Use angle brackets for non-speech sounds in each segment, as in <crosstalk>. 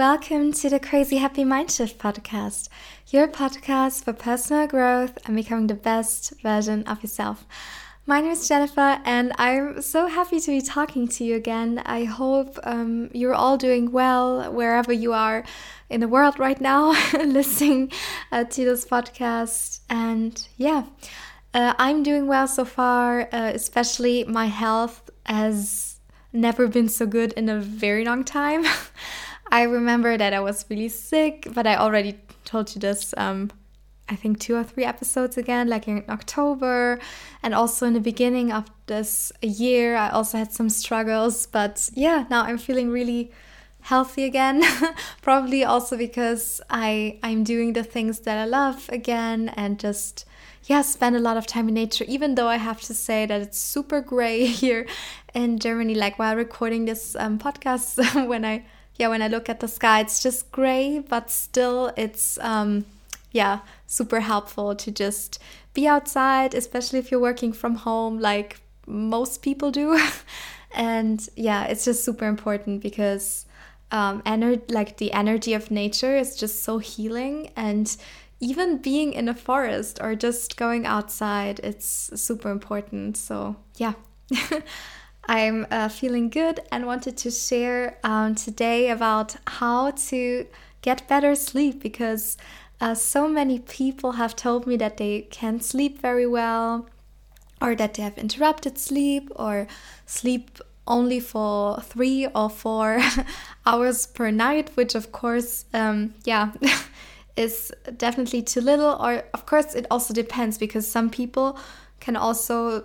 welcome to the Crazy Happy Mindshift podcast, your podcast for personal growth and becoming the best version of yourself. My name is Jennifer, and I'm so happy to be talking to you again. I hope um, you're all doing well wherever you are in the world right now, <laughs> listening uh, to this podcast. And yeah, uh, I'm doing well so far, uh, especially my health has never been so good in a very long time. <laughs> I remember that I was really sick, but I already told you this, um, I think two or three episodes again, like in October. And also in the beginning of this year, I also had some struggles. But yeah, now I'm feeling really healthy again <laughs> probably also because i i'm doing the things that i love again and just yeah spend a lot of time in nature even though i have to say that it's super gray <laughs> here in germany like while recording this um, podcast <laughs> when i yeah, when I look at the sky, it's just gray, but still it's, um, yeah, super helpful to just be outside, especially if you're working from home, like most people do. <laughs> and yeah, it's just super important because um, ener- like the energy of nature is just so healing and even being in a forest or just going outside it's super important so yeah <laughs> I'm uh, feeling good and wanted to share um, today about how to get better sleep because uh, so many people have told me that they can't sleep very well or that they have interrupted sleep or sleep only for three or four <laughs> hours per night, which of course, um, yeah. <laughs> is definitely too little or of course it also depends because some people can also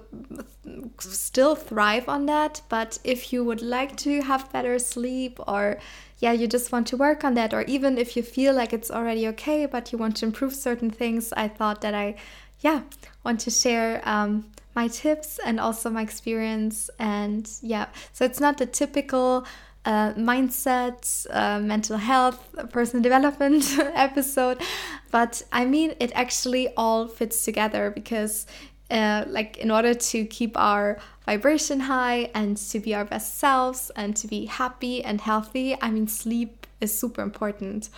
still thrive on that. But if you would like to have better sleep or yeah, you just want to work on that, or even if you feel like it's already okay, but you want to improve certain things, I thought that I, yeah, want to share um, my tips and also my experience. And yeah, so it's not the typical uh, mindset, uh, mental health, personal development <laughs> episode, but I mean, it actually all fits together because uh, like in order to keep our vibration high and to be our best selves and to be happy and healthy i mean sleep is super important.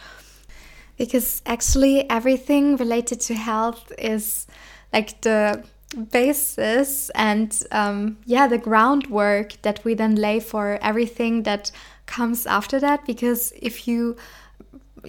Because actually everything related to health is like the basis and um, yeah the groundwork that we then lay for everything that comes after that. Because if you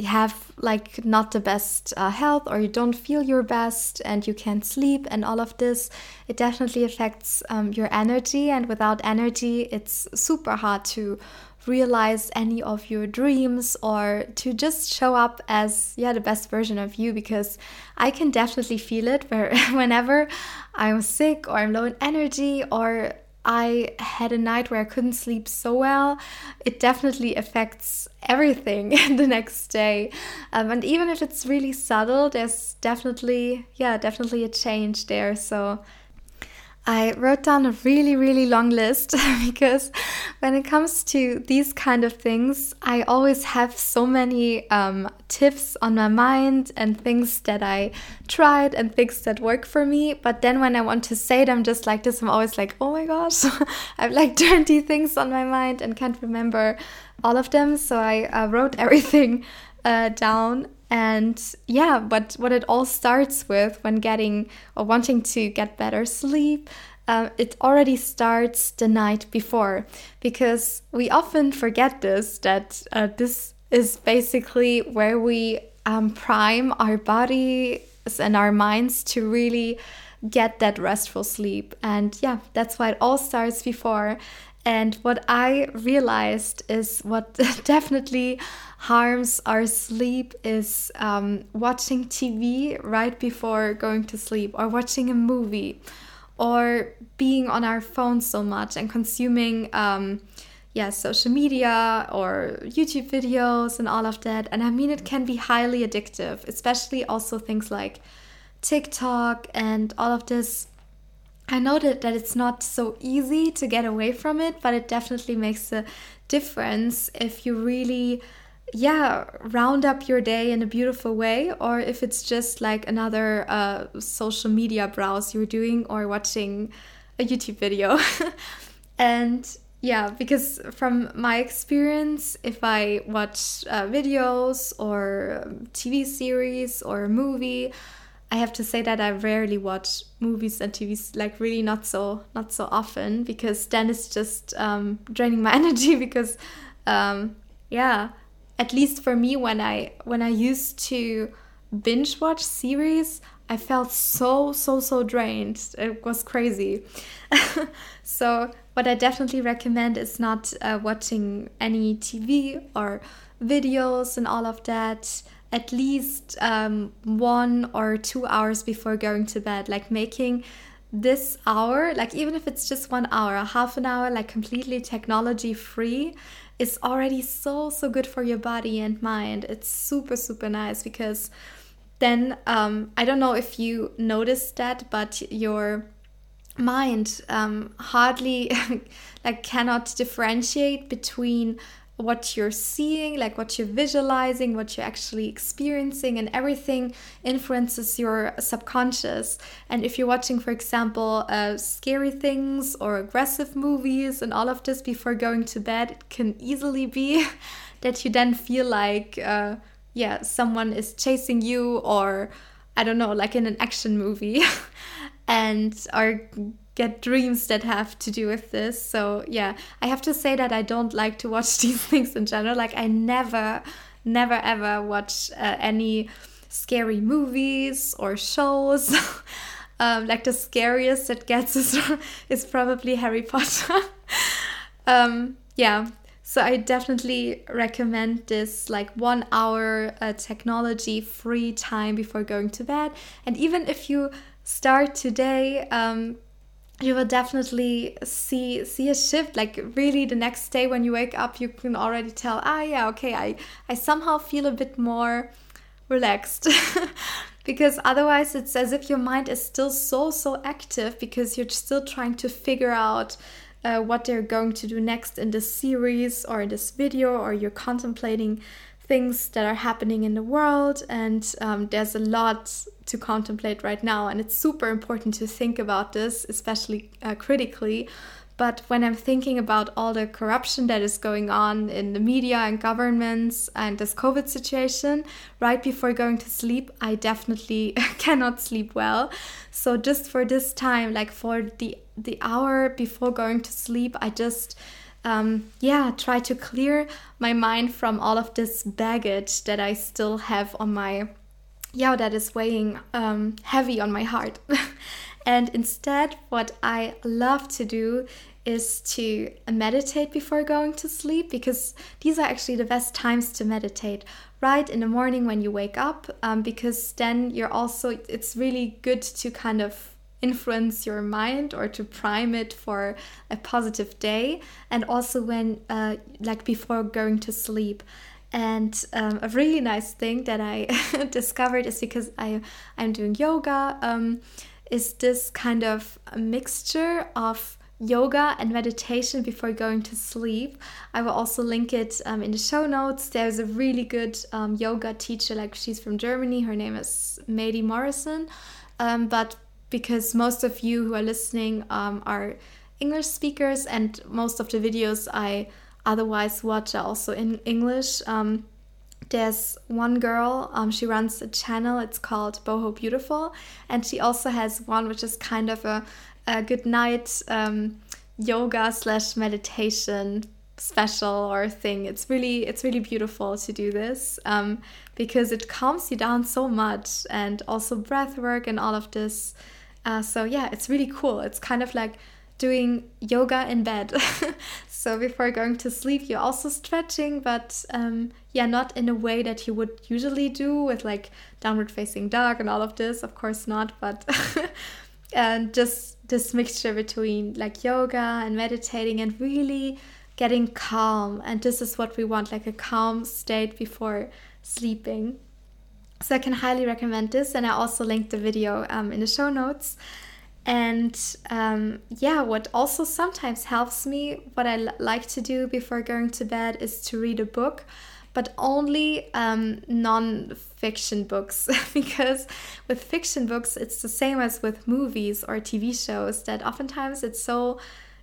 have like not the best uh, health or you don't feel your best and you can't sleep and all of this it definitely affects um, your energy. And without energy it's super hard to realize any of your dreams or to just show up as yeah the best version of you because i can definitely feel it where <laughs> whenever i'm sick or i'm low in energy or I had a night where I couldn't sleep so well, it definitely affects everything <laughs> the next day. Um, and even if it's really subtle, there's definitely, yeah, definitely a change there. So I wrote down a really, really long list <laughs> because when it comes to these kind of things, I always have so many um, tips on my mind and things that I tried and things that work for me. But then when I want to say them just like this, I'm always like, oh my gosh, <laughs> I have like <laughs> 20 things on my mind and can't remember all of them. So I uh, wrote everything uh, down and yeah but what it all starts with when getting or wanting to get better sleep uh, it already starts the night before. Because we often forget this that uh, this is basically where we um, prime our bodies and our minds to really get that restful sleep. And yeah that's why it all starts before and what I realized is what <laughs> definitely harms our sleep is um, watching TV right before going to sleep or watching a movie or being on our phone so much and consuming um, yeah social media or youtube videos and all of that. And i mean it can be highly addictive especially also things like tiktok and all of this I know that, that it's not so easy to get away from it, but it definitely makes a difference if you really, yeah, round up your day in a beautiful way, or if it's just like another uh, social media browse you're doing or watching a YouTube video. <laughs> and yeah, because from my experience, if I watch uh, videos or TV series or a movie, I have to say that I rarely watch movies and TVs, like really not so not so often, because then it's just um, draining my <laughs> energy. Because, um, yeah, at least for me, when I when I used to binge watch series, I felt so so so drained. It was crazy. <laughs> so what I definitely recommend is not uh, watching any TV or videos and all of that at least um, one or two hours before going to bed, like making this hour, like even if it's just one hour, a half an hour, like completely technology free, is already so, so good for your body and mind. It's super, super nice because then um, I don't know if you noticed that, but your mind um, hardly <laughs> like cannot differentiate between what you're seeing, like what you're visualizing, what you're actually experiencing, and everything influences your subconscious. And if you're watching, for example, uh, scary things or aggressive movies and all of this before going to bed, it can easily be <laughs> that you then feel like, uh, yeah, someone is chasing you, or I don't know, like in an action movie, <laughs> and are get dreams that have to do with this. So, yeah, I have to say that I don't like to watch <laughs> these things in general. Like, I never, never ever watch uh, any scary movies or shows. <laughs> um, like, the scariest it gets <laughs> is, is probably Harry Potter. um, yeah, so I definitely recommend this like one hour uh, technology free time before going to bed. And even if you start today, um, you will definitely see see a shift. Like really the next day when you wake up you can already tell ah yeah okay i i somehow feel a bit more relaxed. <laughs> Because otherwise it's as if your mind is still so so active because you're still trying to figure out uh, what they're going to do next in this series or in this video or you're contemplating things that are happening in the world and um, there's a lot to contemplate right now and it's super important to think about this especially uh, critically. But when i'm thinking about all the corruption that is going on in the media and governments and this covid situation right before going to sleep i definitely <laughs> cannot sleep well. So just for this time like for the the hour before going to sleep i just um, yeah, try to clear my mind from all of this baggage that I still have on my, yeah, that is weighing um, heavy on my heart. <laughs> and instead, what I love to do is to meditate before going to sleep because these are actually the best times to meditate right in the morning when you wake up um, because then you're also it's really good to kind of influence your mind or to prime it for a positive day and also when uh, like before going to sleep and um, a really nice thing that i <laughs> discovered is because i i'm doing yoga um, is this kind of mixture of yoga and meditation before going to sleep. I will also link it um, in the show notes. There's a really good um, yoga teacher, like she's from Germany. Her name is Mady Morrison. Um, but because most of you who are listening um, are English speakers, and most of the videos I otherwise watch are also in English. Um, there's one girl, um, she runs a channel, it's called Boho Beautiful, and she also has one which is kind of a, a good night um, yoga slash meditation special or thing. It's really it's really beautiful to do this um, because it calms you down so much, and also breath work and all of this uh, so yeah, it's really cool. It's kind of like doing yoga in bed. <laughs> so before going to sleep, you're also stretching, but um, yeah, not in a way that you would usually do with like downward facing dog and all of this. Of course not, but <laughs> and just this mixture between like yoga and meditating and really getting calm. And this is what we want, like a calm state before sleeping. So I can highly recommend this, and I also linked the video um, in the show notes. And um, yeah, what also sometimes helps me, what I like to do before going to bed is to read a book, but only um, non fiction books. <laughs> because with fiction books, it's the same as with movies or TV shows that oftentimes it's so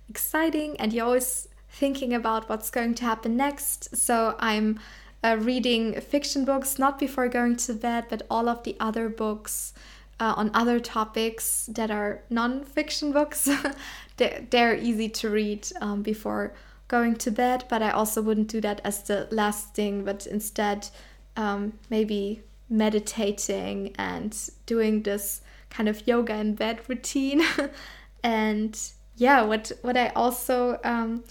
exciting and you're always thinking about what's going to happen next. So I'm uh, reading fiction books, not before going to bed, but all of the other books uh, on other topics that are non fiction books. <laughs> they're, easy to read um, before going to bed, but I also wouldn't do that as the last thing, but instead, um, maybe meditating and doing this kind of yoga in bed routine. <laughs> and yeah, what, what I also um,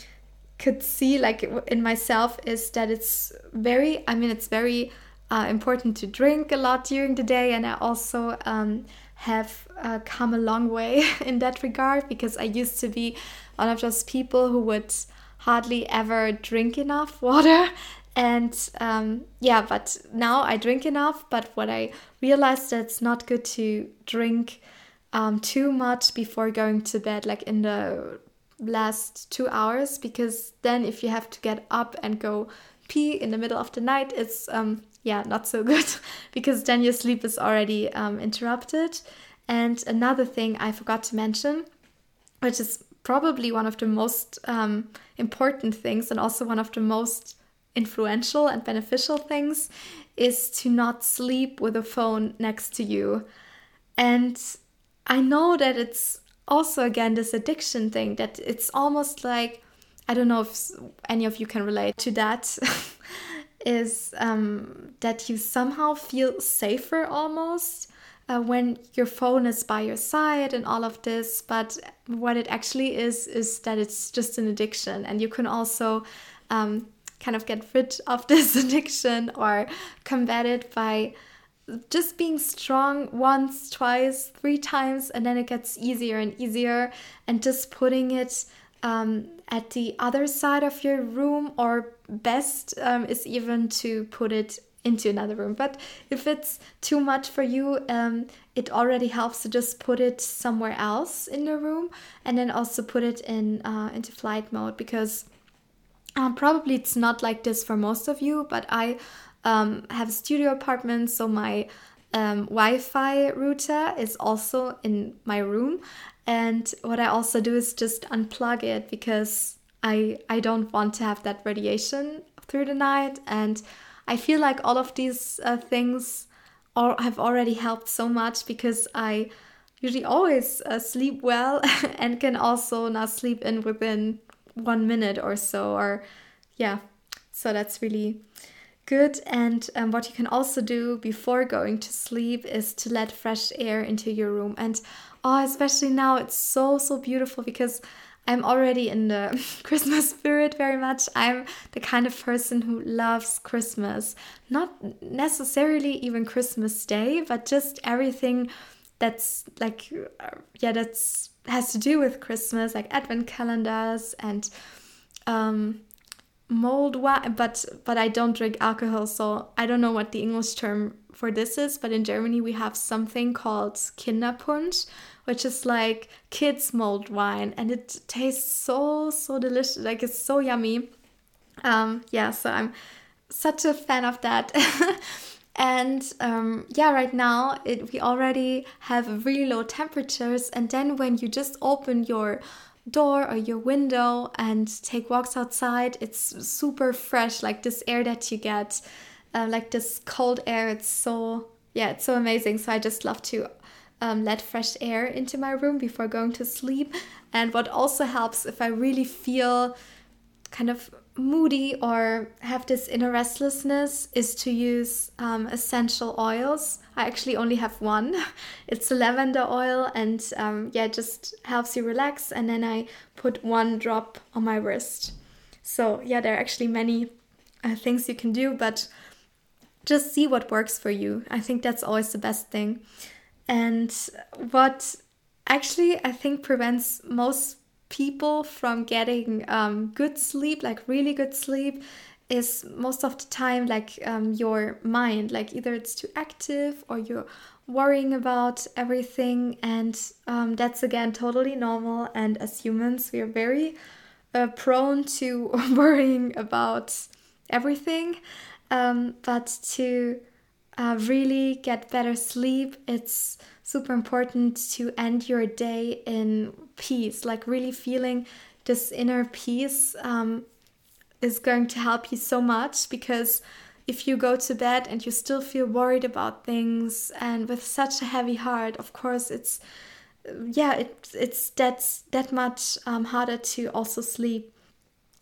could see like in myself is that it's very i mean it's very uh, important to drink a lot during the day and i also um, have uh, come a long way <laughs> in that regard because i used to be one of those people who would hardly ever drink enough <laughs> water. And um, yeah but now i drink enough but what i realized that it's not good to drink um, too much before going to bed like in the last two hours because then if you have to get up and go pee in the middle of the night it's um yeah not so good <laughs> because then your sleep is already um, interrupted. And another thing i forgot to mention which is probably one of the most um, important things and also one of the most influential and beneficial things is to not sleep with a phone next to you. And i know that it's also again this addiction thing that it's almost like I don't know if any of you can relate to that. <laughs> is um, that you somehow feel safer almost uh, when your phone is by your side and all of this. But what it actually is, is that it's just an addiction. And you can also um, kind of get rid of <laughs> this addiction or combat it by just being strong once, twice, three times, and then it gets easier and easier, and just putting it um, at the other side of your room, or best um, is even to put it into another room. But if it's too much for you, um, it already helps to just put it somewhere else in the room, and then also put it in uh, into flight mode because. Um, probably it's not like this for most of you, but I um, have a studio apartment, so my um, Wi-Fi router is also in my room. And what I also do is just unplug it because I I don't want to have that radiation through the night. And I feel like all of these uh, things all have already helped so much because I usually always uh, sleep well <laughs> and can also now sleep in within one minute or so. Or yeah, so that's really good. And um, what you can also do before going to sleep is to let fresh air into your room. And oh, especially now, it's so, so beautiful because I'm already in the <laughs> Christmas spirit very much. I'm the kind of person who loves Christmas. Not necessarily even Christmas Day, but just everything that's like, uh, yeah, that's has to do with Christmas, like advent calendars and um, mulled wine but but i don't drink alcohol so i don't know what the english term for this is but in germany we have something called kinderpunsch which is like kids mulled wine and it tastes so so delicious like it's so yummy. Um yeah so i'm such a fan of that. <laughs> And um, yeah right now it, we already have really low temperatures and then when you just open your door or your window and take walks outside, it's super fresh. Like this air that you get, uh, like this cold air, it's so, yeah, it's so amazing. So I just love to um, let fresh air into my room before going to sleep. And what also helps if I really feel kind of moody or have this inner restlessness is to use um, essential oils. I actually only have one. <laughs> It's lavender oil, and um, yeah, it just helps you relax. And then I put one drop on my wrist. So yeah, there are actually many uh, things you can do, but just see what works for you. I think that's always the best thing. And what actually I think prevents most people from getting um, good sleep, like really good sleep, is most of the time like um, your mind, like either it's too active or you're worrying about everything, and um, that's again totally normal. And as humans, we are very uh, prone to <laughs> worrying about everything, um, but to uh, really get better sleep, it's super important to end your day in peace, like really feeling this inner peace um, is going to help you so much because if you go to bed and you still feel worried about things and with such a heavy heart, of course, it's yeah, it, it's that's that much um, harder to also sleep.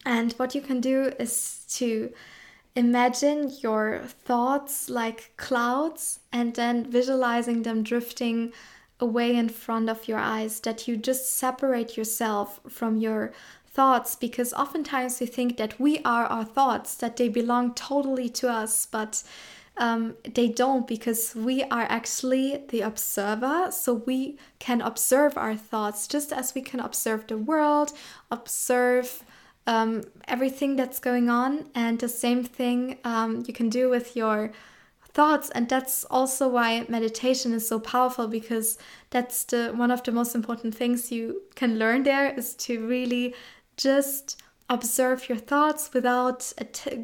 And what you can do is to imagine your thoughts like clouds and then visualizing them drifting away in front of your eyes, that you just separate yourself from your thoughts because oftentimes we think that we are our thoughts, that they belong totally to us, but um, they don't because we are actually the observer. So we can observe our thoughts just as we can observe the world, observe um, everything that's going on, and the same thing um, you can do with your thoughts and that's also why meditation is so powerful because that's the one of the most important things you can learn there is to really just observe your thoughts without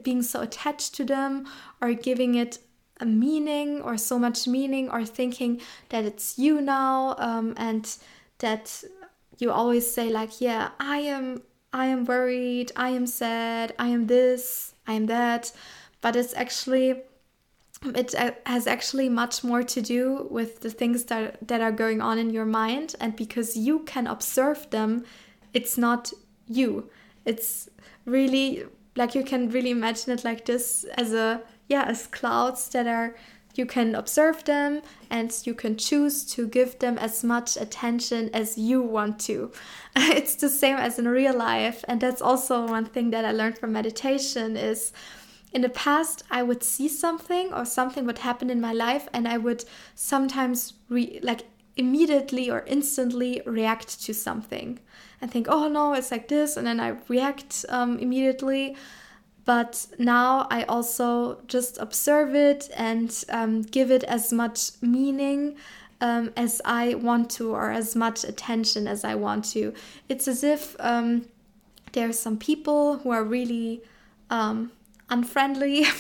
being so attached to them or giving it a meaning or so much meaning or thinking that it's you now um, and that you always say like yeah i am i am worried i am sad i am this i am that but it's actually it uh, has actually much more to do with the things that that are going on in your mind and because you can observe them it's not you. It's really like you can really imagine it like this as a yeah, as clouds that are you can observe them and you can choose to give them as much attention as you want to. <laughs> it's the same as in real life and that's also one thing that I learned from meditation is in the past I would see something or something would happen in my life and I would sometimes re- like immediately or instantly react to something and think, oh no, it's like this, and then I react um, immediately. But now I also just observe it and um, give it as much meaning um, as I want to, or as much attention as I want to. It's as if um, there are some people who are really um, unfriendly. <laughs>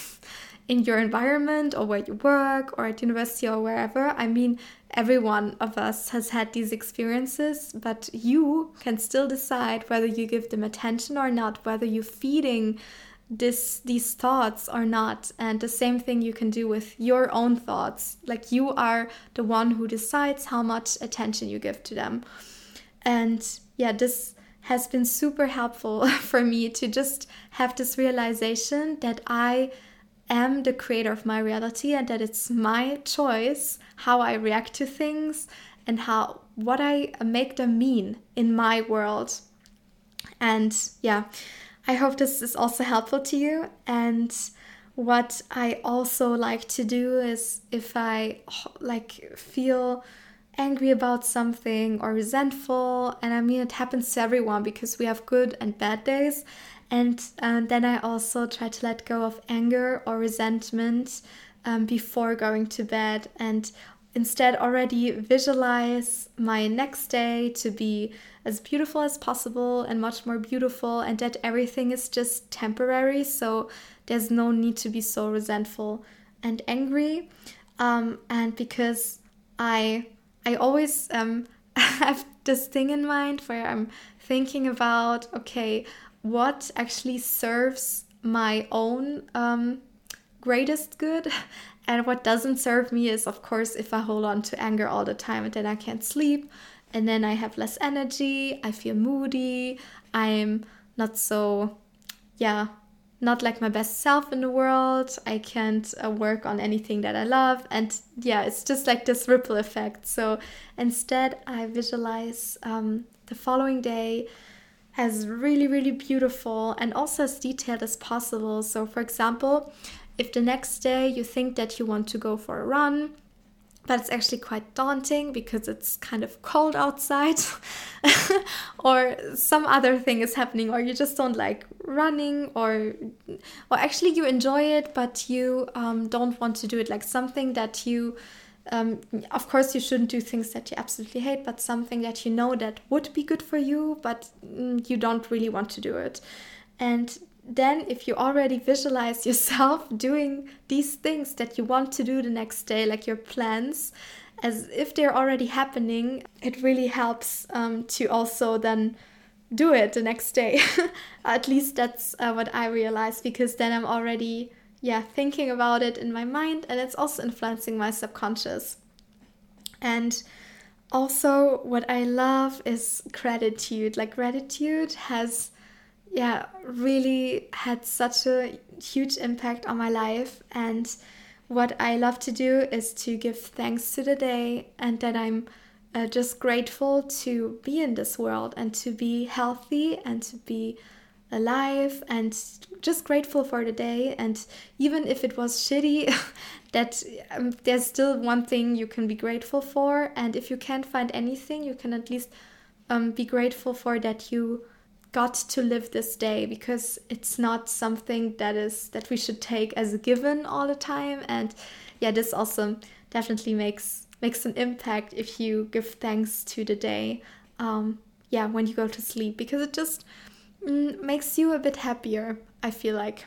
in your environment or where you work or at university or wherever. I mean, every one of us has had these experiences, but you can still decide whether you give them attention or not, whether you're feeding this these thoughts are not and the same thing you can do with your own thoughts like you are the one who decides how much attention you give to them and yeah this has been super helpful <laughs> for me to just have this realization that i am the creator of my reality and that it's my choice how I react to things and how what I make them mean in my world. And yeah, I hope this is also helpful to you. And what I also like to do is if I like feel angry about something or resentful, and I mean it happens to everyone because we have good and bad days, and um, then I also try to let go of anger or resentment um, before going to bed and instead already visualize my next day to be as beautiful as possible and much more beautiful and that everything is just temporary so there's no need to be so resentful and angry. Um, and because i i always um, <laughs> have this thing in mind where i'm thinking about okay what actually serves my own um, greatest good <laughs> and what doesn't serve me is of course if i hold on to anger all the time and then i can't sleep and then i have less energy i feel moody i'm not so yeah not like my best self in the world i can't uh, work on anything that i love and yeah it's just like this ripple effect so instead i visualize um, the following day as really, really beautiful and also as detailed as possible. So, for example, if the next day you think that you want to go for a run, but it's actually quite daunting because it's kind of cold outside, <laughs> or some other thing is happening, or you just don't like running, or or actually you enjoy it, but you um, don't want to do it, like something that you um, of course you shouldn't do things that you absolutely hate but something that you know that would be good for you but mm, you don't really want to do it. And then if you already visualize yourself <laughs> doing these things that you want to do the next day like your plans as if they're already happening it really helps um, to also then do it the next day. <laughs> At least that's uh, what I realized because then I'm already yeah thinking about it in my mind and it's also influencing my subconscious. And also what I love is gratitude. Like gratitude has yeah really had such a huge impact on my life. And what I love to do is to give thanks to the day and that I'm uh, just grateful to be in this world and to be healthy and to be alive and just grateful for the day. And even if it was shitty <laughs> that um, there's still one thing you can be grateful for. And if you can't find anything you can at least um, be grateful for that you got to live this day because it's not something that is that we should take as a given all the time. And yeah this also definitely makes makes an impact if you give thanks to the day um yeah when you go to sleep because it just mm, makes you a bit happier i feel like.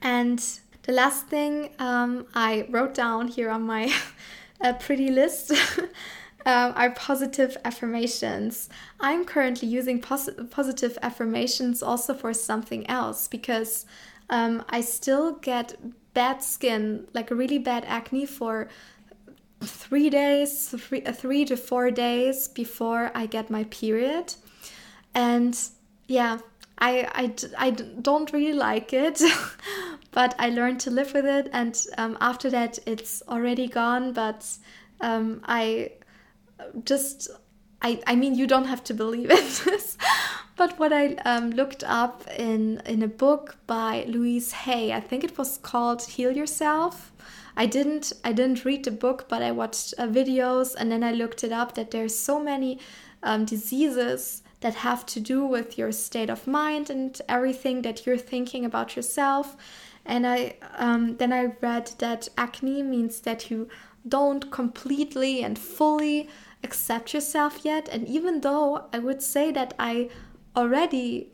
And the last thing um, i wrote down here on my <laughs> uh, pretty list <laughs> um, are positive affirmations. I'm currently using pos- positive affirmations also for something else because um, I still get bad skin, like really bad acne for three days, three, uh, three to four days before I get my period. And yeah, I, I, I don't really like it, <laughs> but I learned to live with it. And um, after that, it's already gone. But um, I just I, I mean you don't have to believe <laughs> this but what I um, looked up in in a book by Louise Hay I think it was called Heal Yourself. I didn't I didn't read the book but I watched uh, videos and then I looked it up that there's so many um, diseases that have to do with your state of mind and everything that you're thinking about yourself. And I um, then I read that acne means that you don't completely and fully accept yourself yet. And even though I would say that I already,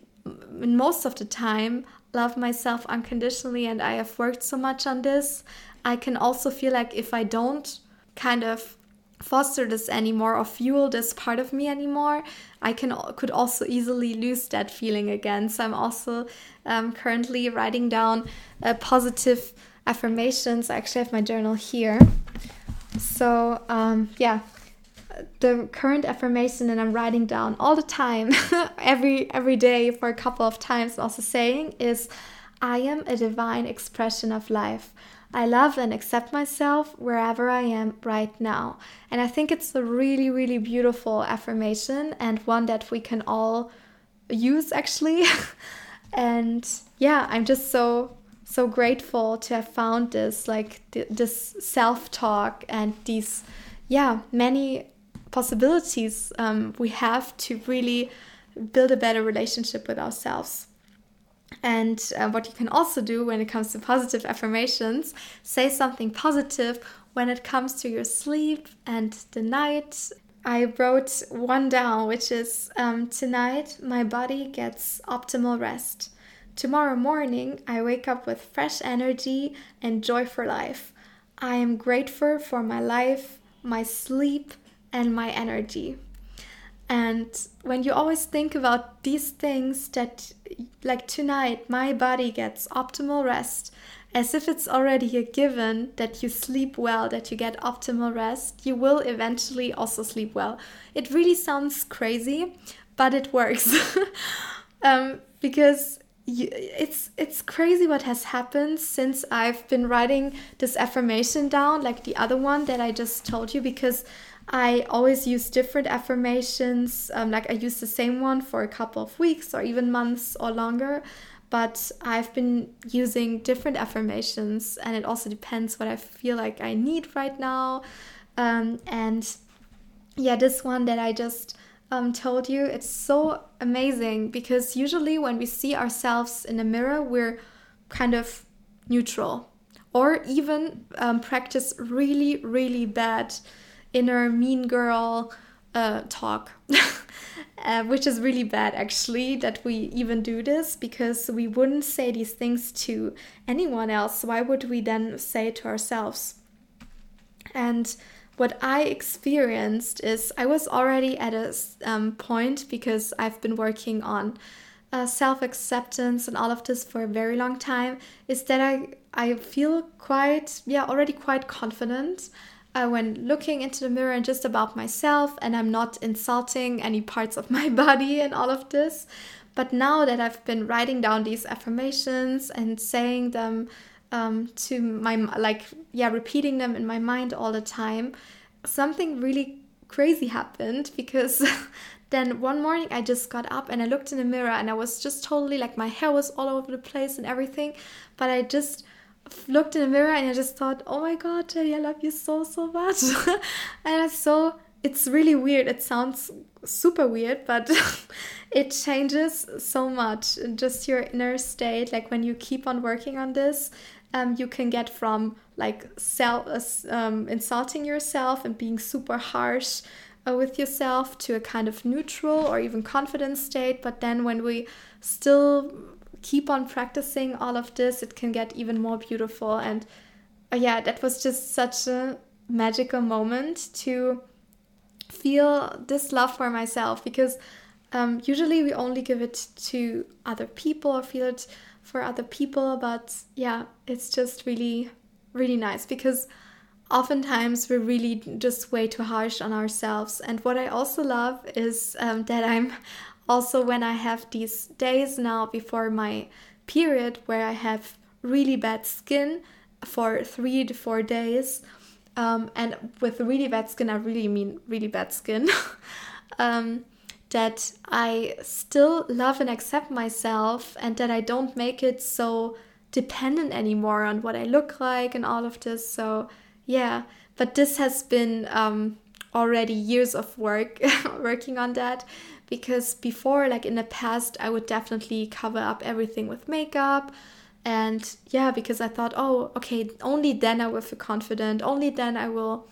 in most of the time, love myself unconditionally and I have worked so much on this, I can also feel like if I don't kind of foster this anymore or fuel this part of me anymore i can could also easily lose that feeling again. So i'm also um, currently writing down uh, positive affirmations. I actually have my journal here. So um, yeah the current affirmation that I'm writing down all the time, <laughs> every every day for a couple of times, also saying is, "I am a divine expression of life. I love and accept myself wherever I am right now." And I think it's a really really beautiful affirmation and one that we can all use actually. <laughs> and yeah, I'm just so so grateful to have found this like th this self talk and these yeah many possibilities um, we have to really build a better relationship with ourselves. And uh, what you can also do when it comes to positive affirmations, say something positive when it comes to your sleep and the night. I wrote one down, which is um, Tonight, my body gets optimal rest. Tomorrow morning, I wake up with fresh energy and joy for life. I am grateful for my life, my sleep, and my energy. And when you always think about these things that, like tonight, my body gets optimal rest, as if it's already a given that you sleep well, that you get optimal rest, you will eventually also sleep well. It really sounds crazy, but it works. <laughs> um, because you, it's it's crazy what has happened since I've been writing this affirmation down, like the other one that I just told you, because I always use different affirmations. Um, like I use the same one for a couple of weeks or even months or longer. But I've been using different affirmations, and it also depends what I feel like I need right now. Um, and yeah, this one that I just um, told you, it's so amazing because usually when we see ourselves in the mirror, we're kind of neutral or even um, practice really, really bad inner mean girl uh, talk. <laughs> uh, which is really bad actually that we even do this because we wouldn't say these things to anyone else. Why would we then say to ourselves? And what I experienced is I was already at a um, point because I've been working on uh, self acceptance and all of this for a very long time. Is that I I feel quite yeah already quite confident uh, when looking into the mirror and just about myself, and I'm not insulting any parts of <laughs> my body and all of this. But now that I've been writing down these affirmations and saying them um, to my like yeah repeating them in my mind all the time something really crazy happened because <laughs> then one morning I just got up and I looked in the mirror and I was just totally like my hair was all over the place and everything but I just looked in the mirror and I just thought oh my god Jenny I love you so so much. <laughs> And so it's really weird. It sounds super weird but <laughs> it changes so much just your inner state. Like when you keep on working on this um, you can get from like self uh, um, insulting yourself and being super harsh uh, with yourself to a kind of neutral or even confident state. But then when we still keep on practicing all of this, it can get even more beautiful. And uh, yeah, that was just such a magical moment to feel this love for myself because um, usually we only give it to other people or feel it for other people but yeah it's just really really nice because oftentimes we're really just way too harsh on ourselves and what i also love is um, that i'm also when i have these days now before my period where i have really bad skin for three to four days um, and with really bad skin i really mean really bad skin <laughs> um, that I still love and accept myself and that I don't make it so dependent anymore on what I look like and all of this. So, yeah, but this has been um, already years of work <laughs> working on that because before, like in the past, I would definitely cover up everything with makeup. And yeah, because I thought, oh, okay, only then I will feel confident, only then I will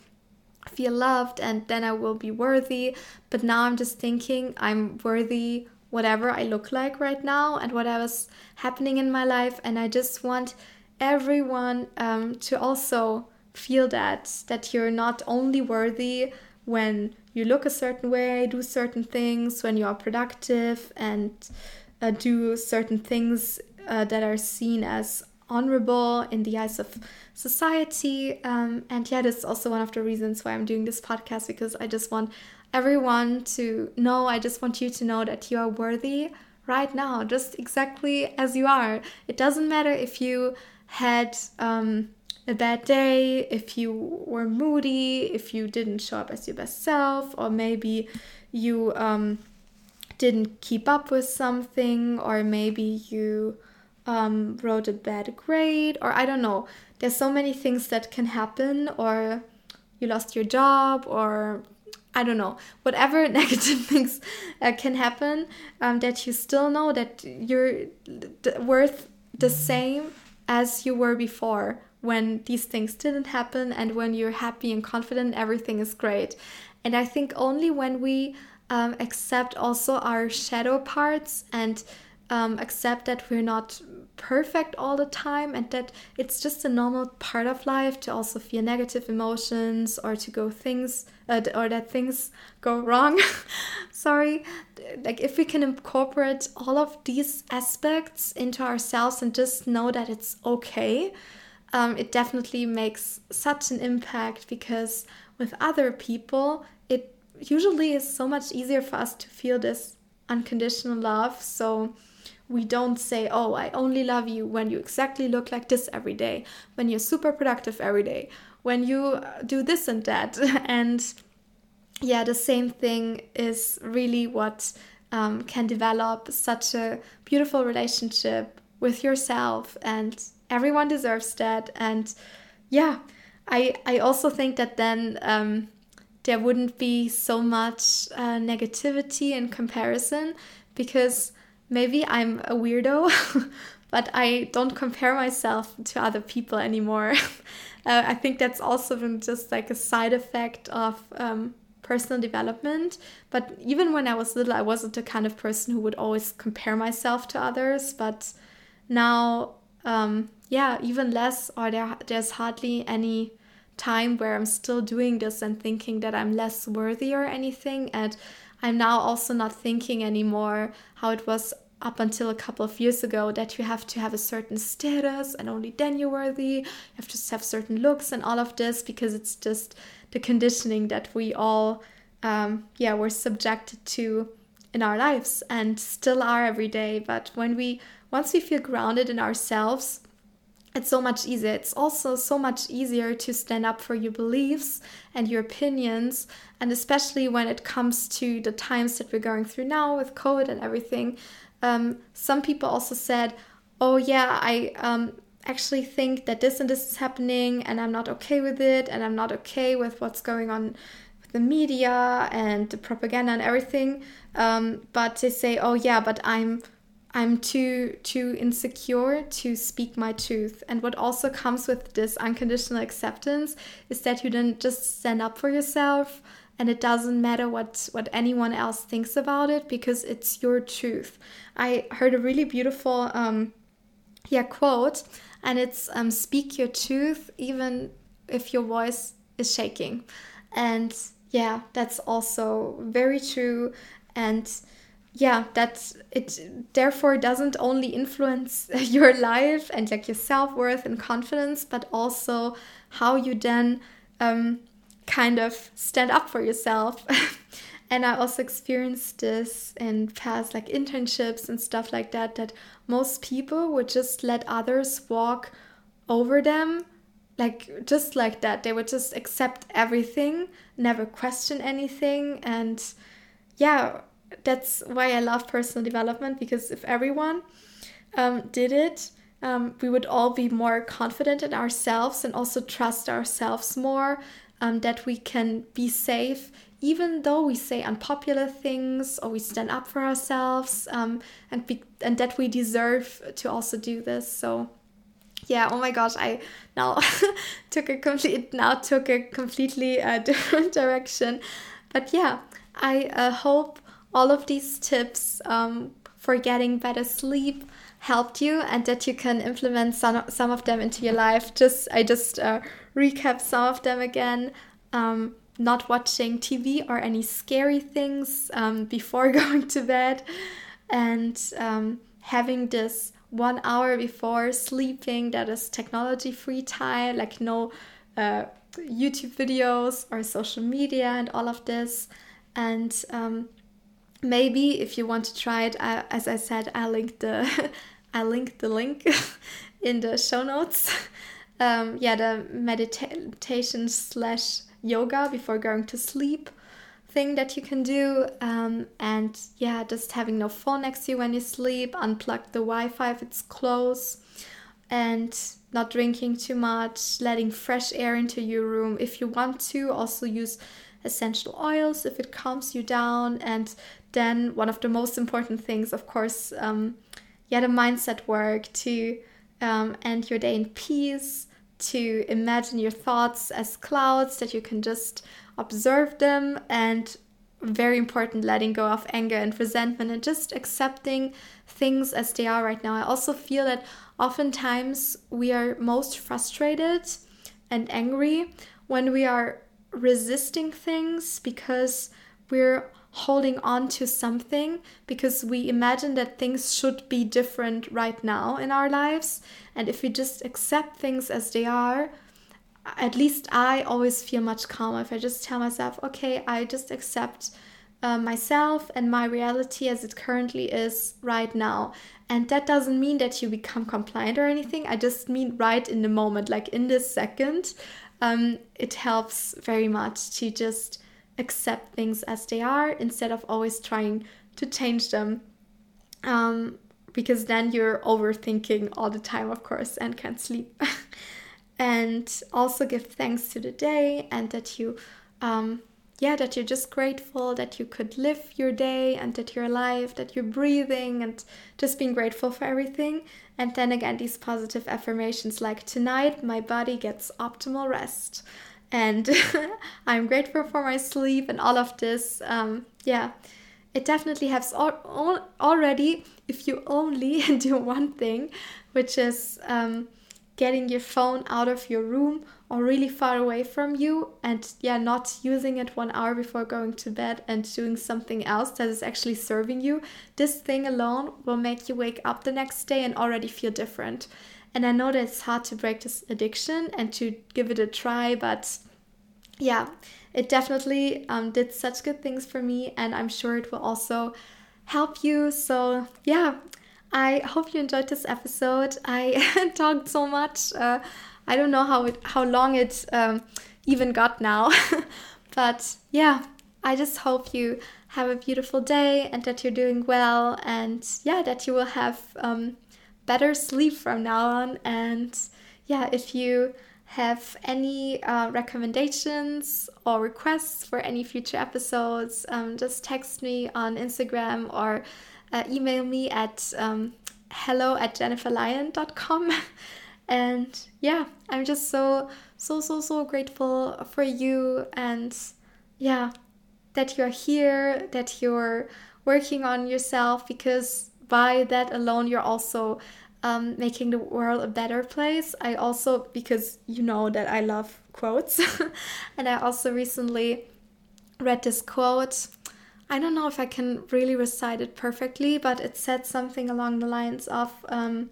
feel loved and then I will be worthy. But now I'm just thinking I'm worthy whatever I look like right now and whatever's happening in my life. And I just want everyone um, to also feel that that you're not only worthy when you look a certain way, do certain things, when you are productive and uh, do certain things uh, that are seen as honorable in the eyes of society. Um, and yeah, this is also one of the reasons why I'm doing this podcast because I just want everyone to know, I just want you to know that you are worthy right now, just exactly as you are. It doesn't matter if you had um, a bad day, if you were moody, if you didn't show up as your best self, or maybe you um, didn't keep up with something, or maybe you um, wrote a bad grade, or I don't know. There's so many things that can happen, or you lost your job, or I don't know, whatever <laughs> negative things uh, can happen, um, that you still know that you're worth the same as you were before when these things didn't happen and when you're happy and confident, everything is great. And I think only when we um, accept also our shadow parts and um, accept that we're not perfect all the time and that it's just a normal part of life to also feel negative emotions or to go things uh, or that things go wrong <laughs> sorry like if we can incorporate all of these aspects into ourselves and just know that it's okay um, it definitely makes such an impact because with other people it usually is so much easier for us to feel this unconditional love so we don't say, oh, I only love you when you exactly look like this every day, when you're super productive every day, when you uh, do this and that. <laughs> and yeah, the same thing is really what um, can develop such a beautiful relationship with yourself, and everyone deserves that. And yeah, I, I also think that then um, there wouldn't be so much uh, negativity in comparison because maybe I'm a weirdo, <laughs> but I don't compare myself to other people anymore. <laughs> uh, I think that's also been just like a side effect of um, personal development. But even when I was little, I wasn't the kind of person who would always compare myself to others. But now, um, yeah, even less, or there, there's hardly any time where I'm still doing this and thinking that I'm less worthy or anything. And I'm now also not thinking anymore how it was up until a couple of years ago that you have to have a certain status and only then you're worthy. You have to have certain looks and all of this because it's just the conditioning that we all, um, yeah, we're subjected to in our lives and still are every day. But when we, once we feel grounded in ourselves, it's so much easier. It's also so much easier to stand up for your beliefs and your opinions. And especially when it comes to the times that we're going through now with COVID and everything. Um, some people also said, Oh, yeah, I um, actually think that this and this is happening, and I'm not okay with it, and I'm not okay with what's going on with the media and the propaganda and everything. Um, but they say, Oh, yeah, but I'm I'm too too insecure to speak my truth. And what also comes with this unconditional acceptance is that you then just stand up for yourself and it doesn't matter what what anyone else thinks about it because it's your truth. I heard a really beautiful um yeah quote and it's um speak your truth even if your voice is shaking. And yeah, that's also very true and yeah that it therefore doesn't only influence <laughs> your life and like your self-worth and confidence but also how you then um, kind of stand up for yourself. <laughs> And i also experienced this in past like internships and stuff like that that most people would just let others walk over them like just like that. They would just accept everything never question anything and yeah that's why I love personal development because if everyone um, did it, um, we would all be more confident in ourselves and also trust ourselves more. Um, that we can be safe even though we say unpopular things or we stand up for ourselves um, and be, and that we deserve to also do this so yeah oh my gosh i now <laughs> took a complete now took a completely uh, <laughs> different direction but yeah i uh, hope all of these tips um, for getting better sleep helped you and that you can implement some, some of them into your life. Just i just uh, recap some of them again. Um, not watching tv or any scary things um, <laughs> before <laughs> going to bed and um, having this one hour before sleeping that is technology free time like no uh, youtube videos or social media and all of this. And um, maybe if you want to try it I, as i said i linked the <laughs> i linked the link <laughs> in the show notes. Um, yeah the meditation slash yoga before going to sleep thing that you can do. Um, and yeah just having no phone next to you when you sleep unplug the wi-fi if it's close and not drinking too much letting fresh air into your room. If you want to also use essential oils if it calms you down and then one of the most important things, of course, um, yeah, the mindset work to um, end your day in peace, to imagine your thoughts as clouds that you can just observe them, and very important, letting go of anger and resentment and just accepting things as they are right now. I also feel that oftentimes we are most frustrated and angry when we are resisting things because we're holding on to something because we imagine that things should be different right now in our lives. And if we just accept things as they are, at least I always feel much calmer if I just tell myself, okay, I just accept uh, myself and my reality as it currently is right now. And that doesn't mean that you become compliant or anything. I just mean right in the moment, like in this second. Um, it helps very much to just accept things as they are instead of always trying to change them. Um, because then you're overthinking all the time, of course, and can't sleep. <laughs> and also give thanks to the day and that you, um, yeah, that you're just grateful that you could live your day and that you're alive, that you're breathing, and just being grateful for everything. And then again, these positive affirmations like, tonight my body gets optimal rest and <laughs> I'm grateful for my sleep and all of this. Um, yeah, it definitely has already, if you only <laughs> do one thing, which is um, getting your phone out of your room or really far away from you and yeah not using it one hour before going to bed and doing something else that is actually serving you this thing alone will make you wake up the next day and already feel different and i know that it's hard to break this addiction and to give it a try but yeah it definitely um, did such good things for me and i'm sure it will also help you so yeah I hope you enjoyed this episode. I <laughs> talked so much. Uh, I don't know how it how long it um, even got now, <laughs> but yeah, I just hope you have a beautiful day and that you're doing well and yeah that you will have um, better sleep from now on and yeah if you have any uh, recommendations or requests for any future episodes um, just text me on instagram or uh, email me at um, hello at jenniferlyon.com. <laughs> and yeah, I'm just so, so, so, so grateful for you and yeah, that you're here, that you're working on yourself because by that alone, you're also um, making the world a better place. I also, because you know that I love quotes, <laughs> and I also recently read this quote I don't know if I can really recite it perfectly, but it said something along the lines of um,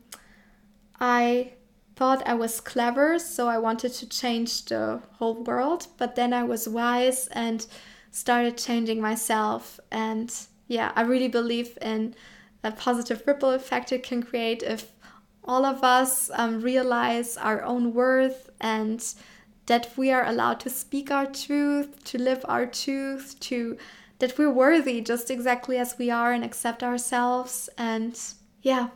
I thought I was clever, so I wanted to change the whole world, but then I was wise and started changing myself. And yeah, I really believe in a positive ripple effect it can create if all of us um, realize our own worth and that we are allowed to speak our truth, to live our truth, to that we're worthy just exactly as we are and accept ourselves. And yeah,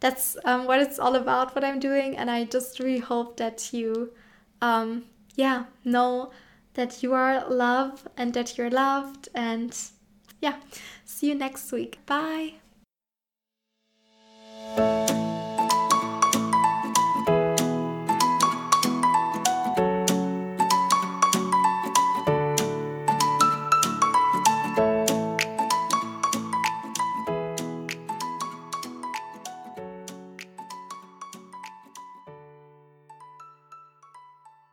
that's um, what it's all about, what I'm doing. And I just really hope that you, um, yeah, know that you are love and that you're loved. And yeah, see you next week. Bye.